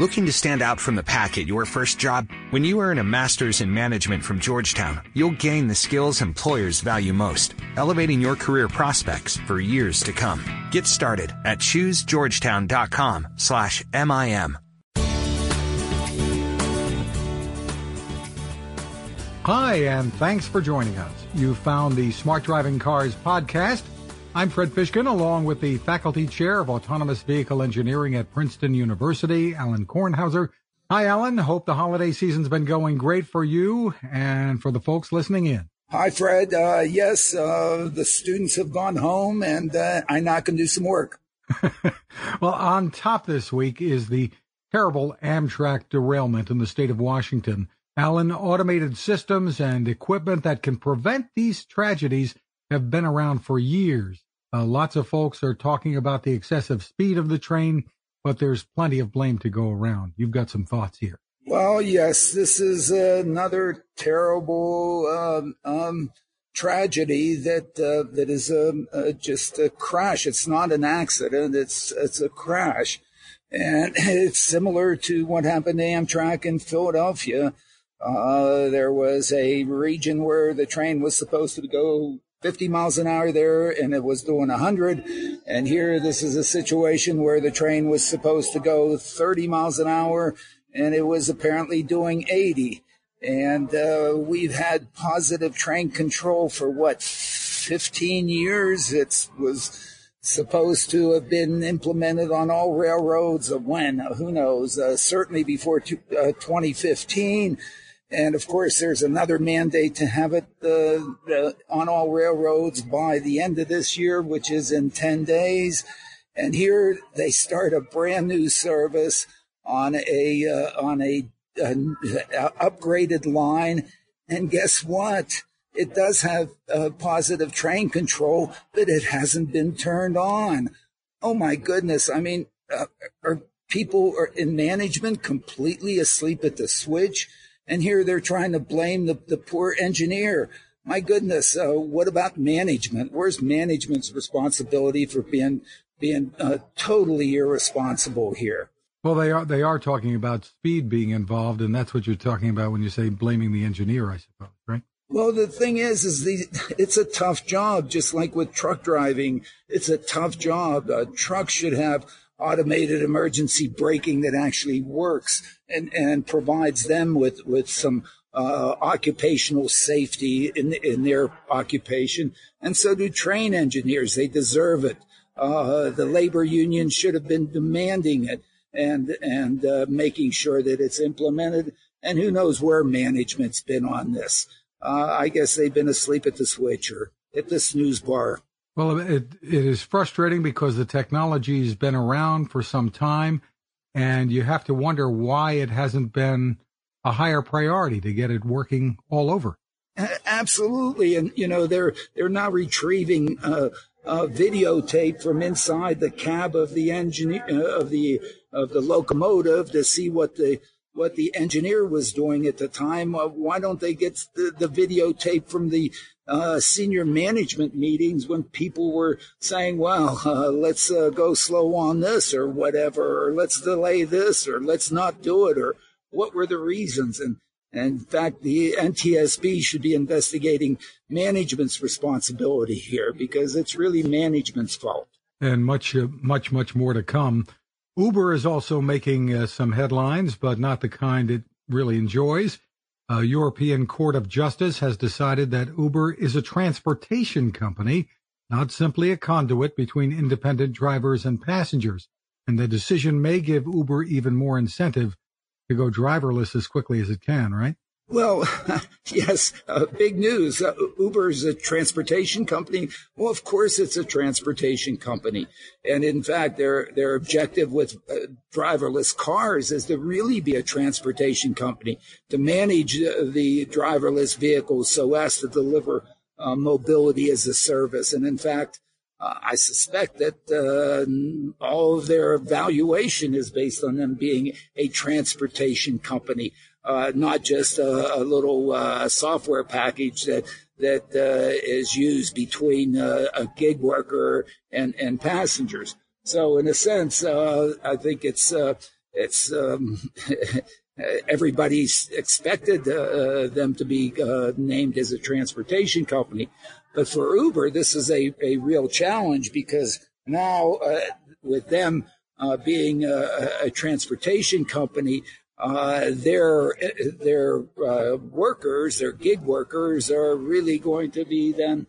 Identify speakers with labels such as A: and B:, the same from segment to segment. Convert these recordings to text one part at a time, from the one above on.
A: Looking to stand out from the pack at your first job? When you earn a master's in management from Georgetown, you'll gain the skills employers value most, elevating your career prospects for years to come. Get started at choosegeorgetown.com slash MIM.
B: Hi, and thanks for joining us. You found the Smart Driving Cars podcast. I'm Fred Fishkin, along with the Faculty Chair of Autonomous Vehicle Engineering at Princeton University, Alan Kornhauser. Hi, Alan. Hope the holiday season's been going great for you and for the folks listening in.
C: Hi, Fred. Uh, yes, uh, the students have gone home, and uh, I now can do some work.
B: well, on top this week is the terrible Amtrak derailment in the state of Washington. Alan, automated systems and equipment that can prevent these tragedies have been around for years. Uh, lots of folks are talking about the excessive speed of the train, but there's plenty of blame to go around. You've got some thoughts here.
C: Well, yes, this is another terrible um, um, tragedy that uh, that is um, uh, just a crash. It's not an accident. It's it's a crash, and it's similar to what happened to Amtrak in Philadelphia. Uh, there was a region where the train was supposed to go 50 miles an hour there and it was doing 100. And here, this is a situation where the train was supposed to go 30 miles an hour and it was apparently doing 80. And uh, we've had positive train control for what, 15 years? It was supposed to have been implemented on all railroads. Of when? Who knows? Uh, certainly before two, uh, 2015. And of course, there's another mandate to have it uh, uh, on all railroads by the end of this year, which is in 10 days. And here they start a brand new service on a uh, on a, a, upgraded line. And guess what? It does have positive train control, but it hasn't been turned on. Oh my goodness! I mean, uh, are people are in management completely asleep at the switch? And here they're trying to blame the, the poor engineer. My goodness, uh, what about management? Where's management's responsibility for being being uh, totally irresponsible here?
B: Well, they are they are talking about speed being involved, and that's what you're talking about when you say blaming the engineer, I suppose, right?
C: Well, the thing is, is the it's a tough job, just like with truck driving. It's a tough job. Uh, trucks should have automated emergency braking that actually works and, and provides them with, with some uh, occupational safety in, in their occupation. And so do train engineers. They deserve it. Uh, the labor union should have been demanding it and, and uh, making sure that it's implemented. And who knows where management's been on this. Uh, I guess they've been asleep at the switch or at the snooze bar.
B: Well, it, it is frustrating because the technology has been around for some time, and you have to wonder why it hasn't been a higher priority to get it working all over.
C: Absolutely, and you know they're they're now retrieving uh, uh, videotape from inside the cab of the engine uh, of the of the locomotive to see what the what the engineer was doing at the time. Uh, why don't they get the, the videotape from the uh, senior management meetings when people were saying, well, uh, let's uh, go slow on this or whatever, or let's delay this or let's not do it, or what were the reasons? And, and in fact, the NTSB should be investigating management's responsibility here because it's really management's fault.
B: And much, uh, much, much more to come. Uber is also making uh, some headlines, but not the kind it really enjoys. A European Court of Justice has decided that Uber is a transportation company, not simply a conduit between independent drivers and passengers. And the decision may give Uber even more incentive to go driverless as quickly as it can, right?
C: Well, yes, uh, big news. Uh, Uber is a transportation company. Well, of course, it's a transportation company, and in fact, their their objective with uh, driverless cars is to really be a transportation company to manage uh, the driverless vehicles so as to deliver uh, mobility as a service. And in fact, uh, I suspect that all of their valuation is based on them being a transportation company uh, not just a, a little uh, software package that that uh, is used between uh, a gig worker and and passengers. So in a sense, uh, I think it's it's um, everybody's expected them to be named as a transportation company. But for Uber, this is a, a real challenge because now with them being a, a, transportation company, uh, their their uh, workers, their gig workers, are really going to be then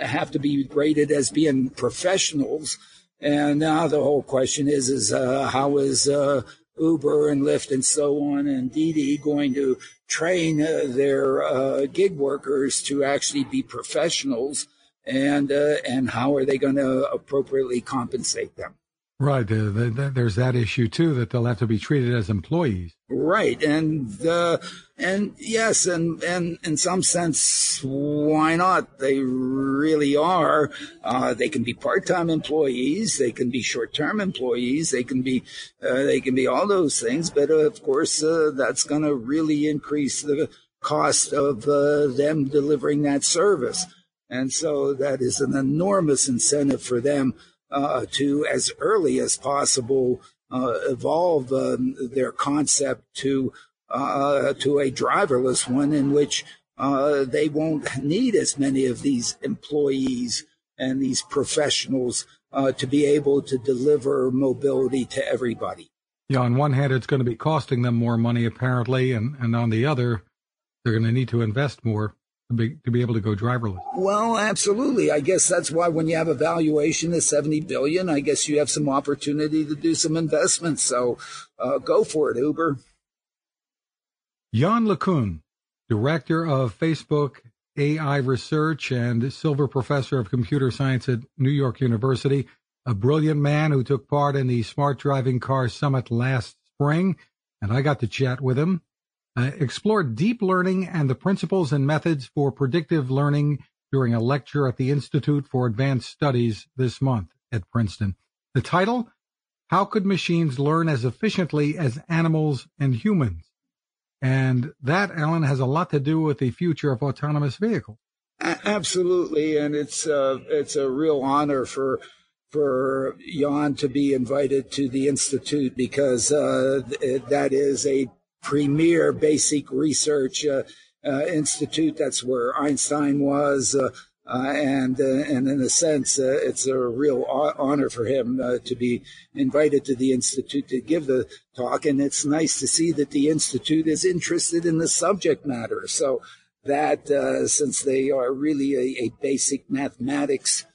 C: have to be rated as being professionals. And now the whole question is, is uh, how is uh, Uber and Lyft and so on and Didi going to train uh, their uh, gig workers to actually be professionals, and uh, and how are they going to appropriately compensate them?
B: Right. Uh, the, the, there's that issue too that they'll have to be treated as employees.
C: Right. And uh, and yes, and and in some sense, why not? They really are. Uh, they can be part-time employees. They can be short-term employees. They can be uh, they can be all those things. But uh, of course, uh, that's going to really increase the cost of them delivering that service. And so that is an enormous incentive for them uh, to, as early as possible, uh, evolve um, their concept to uh, to a driverless one, in which uh, they won't need as many of these employees and these professionals uh, to be able to deliver mobility to everybody.
B: Yeah, on one hand, it's going to be costing them more money, apparently, and, and on the other, they're going to need to invest more to be, to be able to go driverless.
C: Well, absolutely. I guess that's why when you have a valuation of 70 billion, I guess you have some opportunity to do some investments. So uh, go for it, Uber.
B: Yann LeCun, director of Facebook AI research and Silver Professor of Computer Science at New York University, a brilliant man who took part in the Smart Driving Car Summit last spring, and I got to chat with him uh, explored deep learning and the principles and methods for predictive learning during a lecture at the Institute for Advanced Studies this month at Princeton. The title, How Could Machines Learn as Efficiently as Animals and Humans? And that, Alan, has a lot to do with the future of autonomous vehicles.
C: Absolutely, and it's uh, it's a real honor for for Yann to be invited to the institute because uh, that is a premier basic research uh, uh, institute. That's where Einstein was. Uh, uh, and uh, and in a sense, uh, it's a real honor for him to be invited to the institute to give the talk. And it's nice to see that the institute is interested in the subject matter. So that since they are really a, a basic mathematics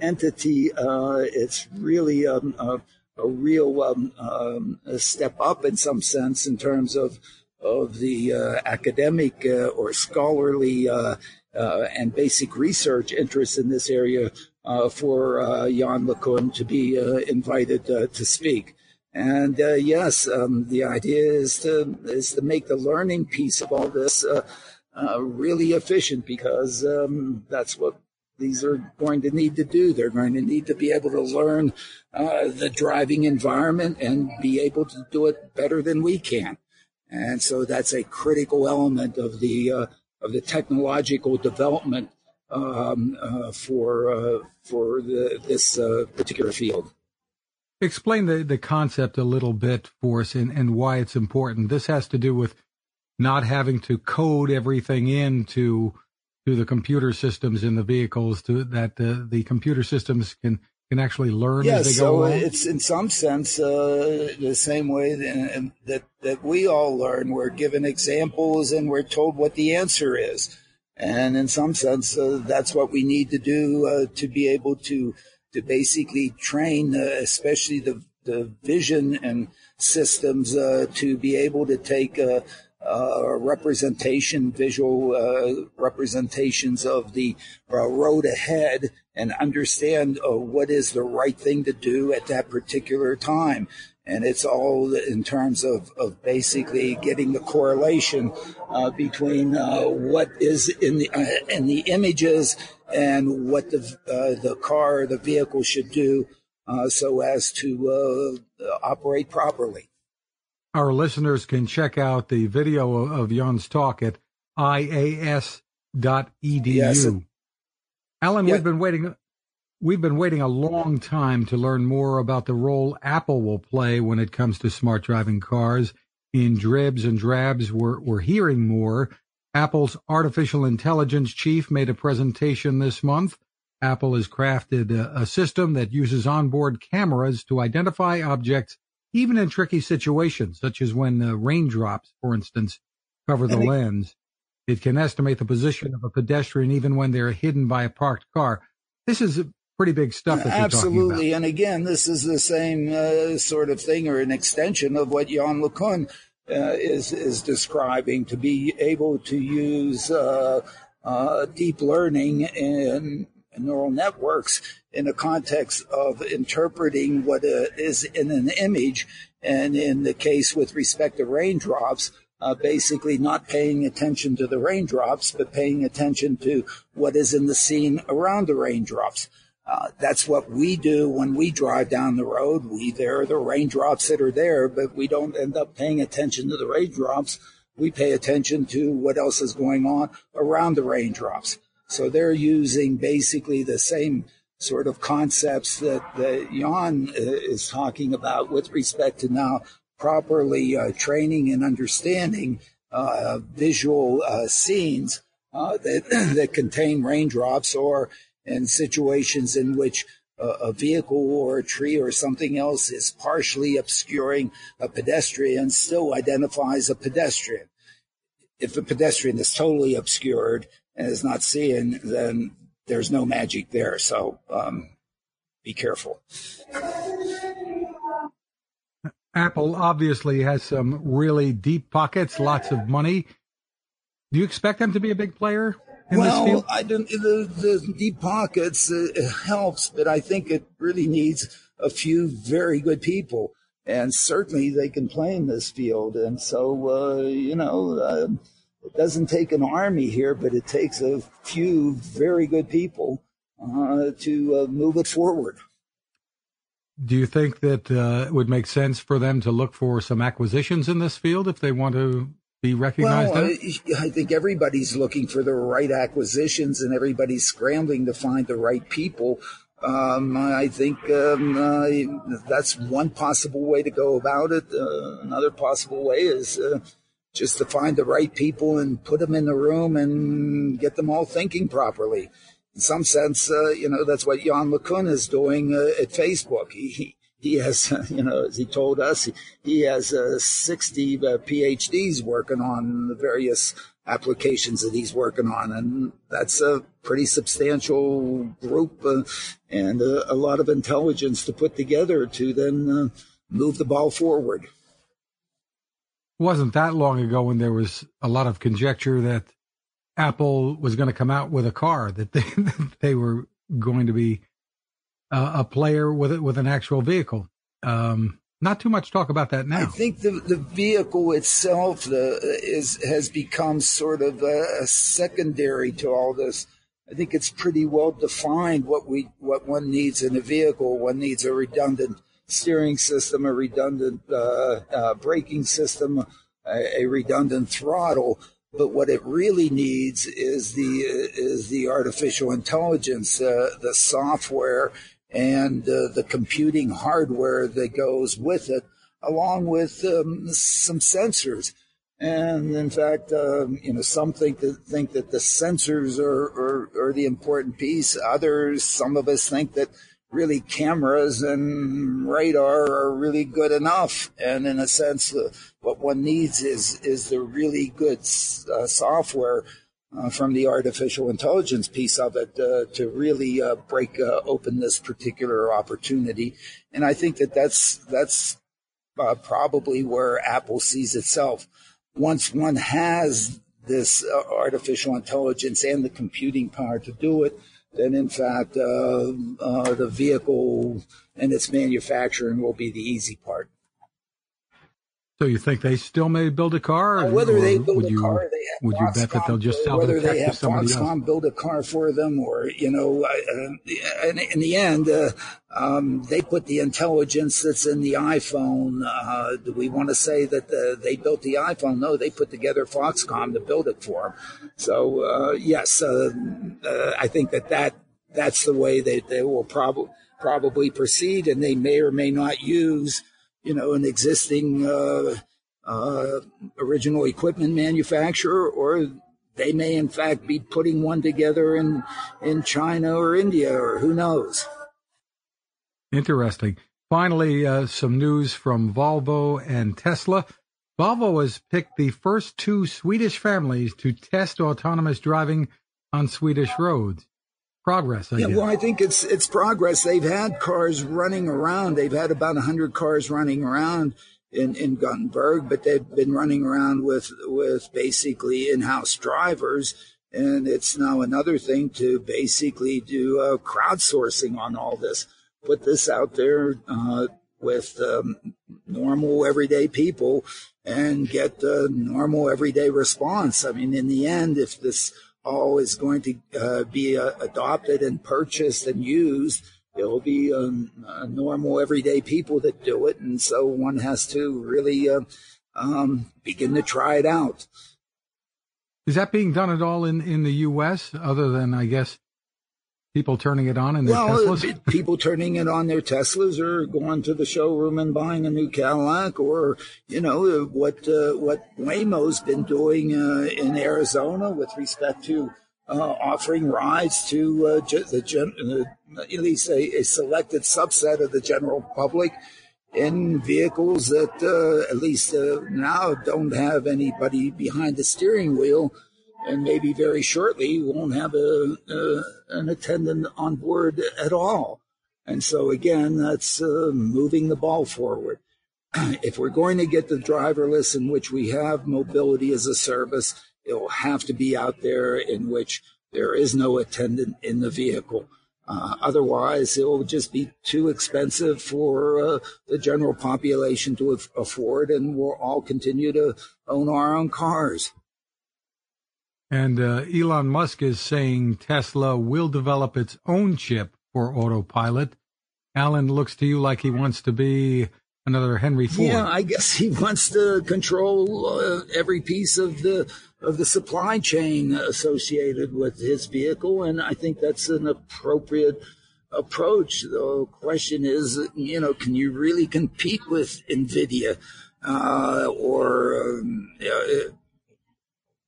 C: entity, it's really um, a real um, um, a step up in some sense in terms of of the uh, academic uh, or scholarly uh, uh and basic research interest in this area uh, for uh, Yann LeCun to be invited to speak. And yes, um, the idea is to is to make the learning piece of all this really efficient because um, that's what these are going to need to do. They're going to need to be able to learn uh, the driving environment and be able to do it better than we can. And so that's a critical element of the uh, of the technological development um, uh, for uh, for the, this uh, particular field.
B: Explain the, the concept a little bit for us and, and why it's important. This has to do with not having to code everything into to the computer systems in the vehicles to that uh, the computer systems can can actually learn
C: yes,
B: as they
C: so
B: go along?
C: it's in some sense uh, the same way that, that that we all learn. We're given examples and we're told what the answer is, and in some sense, uh, that's what we need to do uh, to be able to to basically train, uh, especially the the vision and systems, uh, to be able to take uh, representation, visual uh, representations of the uh, road ahead and understand uh, what is the right thing to do at that particular time. And it's all in terms of, of basically getting the correlation uh, between uh, what is in the in the images and what the the car, the vehicle should do, so as to operate properly
B: our listeners can check out the video of Yann's talk at ias.edu. Yes, Alan, yeah. we've been waiting. We've been waiting a long time to learn more about the role Apple will play when it comes to smart driving cars. In dribs and drabs, we're, we're hearing more. Apple's artificial intelligence chief made a presentation this month. Apple has crafted a, a system that uses onboard cameras to identify objects, even in tricky situations, such as when uh, raindrops, for instance, cover the lens. It can estimate the position of a pedestrian even when they're hidden by a parked car. This is pretty big stuff.
C: Absolutely, and again, this is the same uh, sort of thing or an extension of what Yann LeCun uh, is is describing. To be able to use uh, uh deep learning and neural networks in the context of interpreting what uh, is in an image, and in the case with respect to raindrops. Uh, basically not paying attention to the raindrops, but paying attention to what is in the scene around the raindrops. Uh, that's what we do when we drive down the road. We there are the raindrops that are there, but we don't end up paying attention to the raindrops. We pay attention to what else is going on around the raindrops. So they're using basically the same sort of concepts that, that Yann uh, is talking about with respect to now properly uh, training and understanding uh, visual uh, scenes uh, that that contain raindrops or in situations in which a vehicle or a tree or something else is partially obscuring a pedestrian still identifies a pedestrian. If a pedestrian is totally obscured and is not seeing, then there's no magic there. So um, be careful.
B: Apple obviously has some really deep pockets, lots of money. Do you expect them to be a big player
C: well, I don't. The, the deep pockets uh, helps, but I think it really needs a few very good people, and certainly they can play in this field. And so, uh, you know, uh, it doesn't take an army here, but it takes a few very good people uh, to uh, move it forward.
B: Do you think that uh, it would make sense for them to look for some acquisitions in this field if they want to be recognized?
C: Well, I, I think everybody's looking for the right acquisitions and everybody's scrambling to find the right people. Um, I think um, uh, that's one possible way to go about it. Uh, another possible way is uh, just to find the right people and put them in the room and get them all thinking properly. In some sense, uh, you know, that's what Yann LeCun is doing uh, at Facebook. He, he has, you know, as he told us, he has uh, 60 uh, PhDs working on the various applications that he's working on. And that's a pretty substantial group uh, and a, lot of intelligence to put together to then uh, move the ball forward.
B: Wasn't that long ago when there was a lot of conjecture that Apple was going to come out with a car, that they, that they were going to be uh, a player with it with an actual vehicle. Um, not too much talk about that now. I
C: think the the vehicle itself uh, is has become sort of a, a secondary to all this. I think it's pretty well defined what we what one needs in a vehicle. One needs a redundant steering system, a redundant uh, uh, braking system, a, a, redundant throttle. But what it really needs is the is the artificial intelligence, uh, the software, and uh, the computing hardware that goes with it, along with um, some sensors. And in fact, um, you know, some think that think that the sensors are, are, are the important piece. Others, some of us think that really cameras and radar are really good enough. And in a sense, uh, what one needs is is the really good uh, software uh, from the artificial intelligence piece of it uh, to really uh, break uh, open this particular opportunity. And I think that that's that's probably where Apple sees itself. Once one has this artificial intelligence and the computing power to do it, then in fact uh, uh, the vehicle and its manufacturing will be the easy part.
B: So you think they still may build a car?
C: Or, whether they build a you, car, they have
B: would
C: you
B: bet that they'll just sell
C: whether
B: they
C: have
B: Foxconn
C: else? build a car for them, or you know, uh, in, in, the end, uh, um, they put the intelligence that's in the iPhone. Uh, do we want to say that the, they built the iPhone? No, they put together Foxconn to build it for them. So uh, yes, uh, uh, I think that that that's the way they, they will probably probably proceed, and they may or may not use, you know, an existing uh, uh, original equipment manufacturer, or they may in fact be putting one together in in China or India, or who knows.
B: Interesting. Finally, uh, some news from Volvo and Tesla. Volvo has picked the first two Swedish families to test autonomous driving on Swedish roads. Progress, I
C: yeah,
B: guess.
C: well, I think it's it's progress. They've had cars running around. They've had about hundred cars running around in, in Gothenburg, but they've been running around with with basically in-house drivers. And it's now another thing to basically do uh, crowdsourcing on all this. Put this out there uh, with um, normal everyday people and get a normal everyday response. I mean, in the end, if this all is going to uh, be uh, adopted and purchased and used, it'll be um, uh, normal everyday people that do it. And so one has to really uh, um, begin to try it out.
B: Is that being done at all in, in the U.S. other than, I guess, people turning it on in their
C: well,
B: Teslas?
C: people turning it on their Teslas or going to the showroom and buying a new Cadillac or, you know, what, uh, what Waymo's been doing uh, in Arizona with respect to uh, offering rides to uh, the gen- uh, at least a, a, selected subset of the general public in vehicles that uh, at least uh, now don't have anybody behind the steering wheel and maybe very shortly won't have a, a an attendant on board at all. And so again, that's uh, moving the ball forward. if we're going to get the driverless in which we have mobility as a service, it will have to be out there in which there is no attendant in the vehicle. Uh, otherwise, it will just be too expensive for uh, the general population to afford, and we'll all continue to own our own cars.
B: And uh, Elon Musk is saying Tesla will develop its own chip for autopilot. Alan looks to you like he wants to be another Henry Ford.
C: Yeah, I guess he wants to control uh, every piece of the of the supply chain associated with his vehicle, and I think that's an appropriate approach. The question is, you know, can you really compete with Nvidia uh, or um, uh,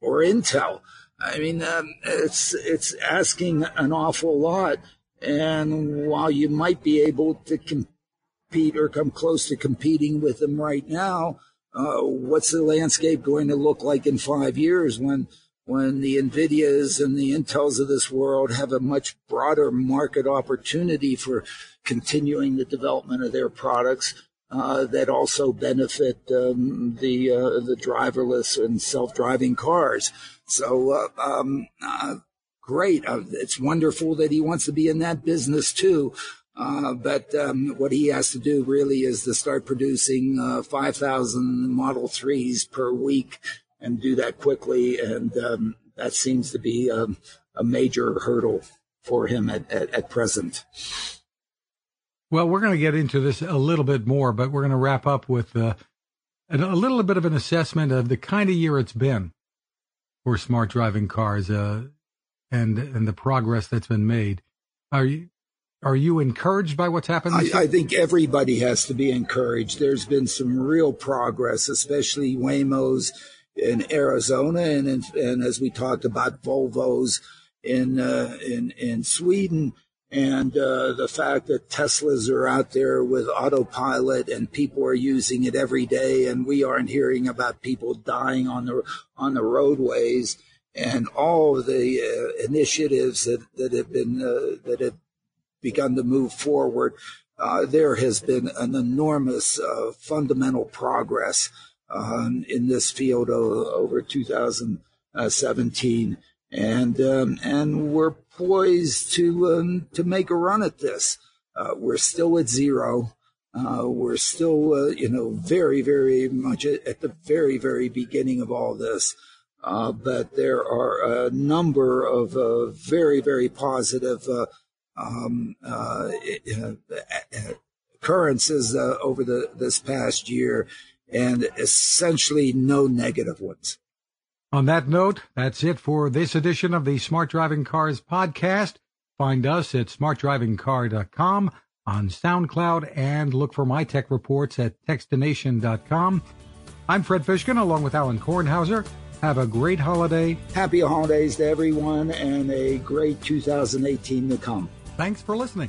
C: or Intel? I mean, um, it's it's asking an awful lot. And while you might be able to compete or come close to competing with them right now, uh, what's the landscape going to look like in five years when when the Nvidias and the Intels of this world have a much broader market opportunity for continuing the development of their products uh, that also benefit um, the uh, the driverless and self-driving cars. So, uh, um, uh, great. Uh, it's wonderful that he wants to be in that business too. But um, what he has to do really is to start producing uh, 5,000 Model 3s per week and do that quickly. And um, that seems to be um, a major hurdle for him at, at, at present.
B: Well, we're going to get into this a little bit more, but we're going to wrap up with uh, a little bit of an assessment of the kind of year it's been for smart driving cars uh, and and the progress that's been made. Are you are you encouraged by what's happened?
C: I, I, think everybody has to be encouraged. There's been some real progress, especially Waymo's in Arizona, and in, and as we talked about Volvos in uh, in in Sweden and uh, the fact that Teslas are out there with autopilot and people are using it every day, and we aren't hearing about people dying on the on the roadways, and all the uh, initiatives that that have been uh, that have begun to move forward. Uh, there has been an enormous uh, fundamental progress um, in this field over 2017 and um, and we're poised to um, to make a run at this. Uh, we're still at zero. Uh, we're still, uh, you know, very, very much at the very, very beginning of all this. Uh, but there are a number of uh, very, very positive uh, um, occurrences over the this past year, and essentially no negative ones.
B: On that note, that's it for this edition of the Smart Driving Cars podcast. Find us at smartdrivingcar.com on SoundCloud and look for my tech reports at techstination.com. I'm Fred Fishkin along with Alan Kornhauser. Have a great holiday.
C: Happy holidays to everyone and a great 2018 to come.
B: Thanks for listening.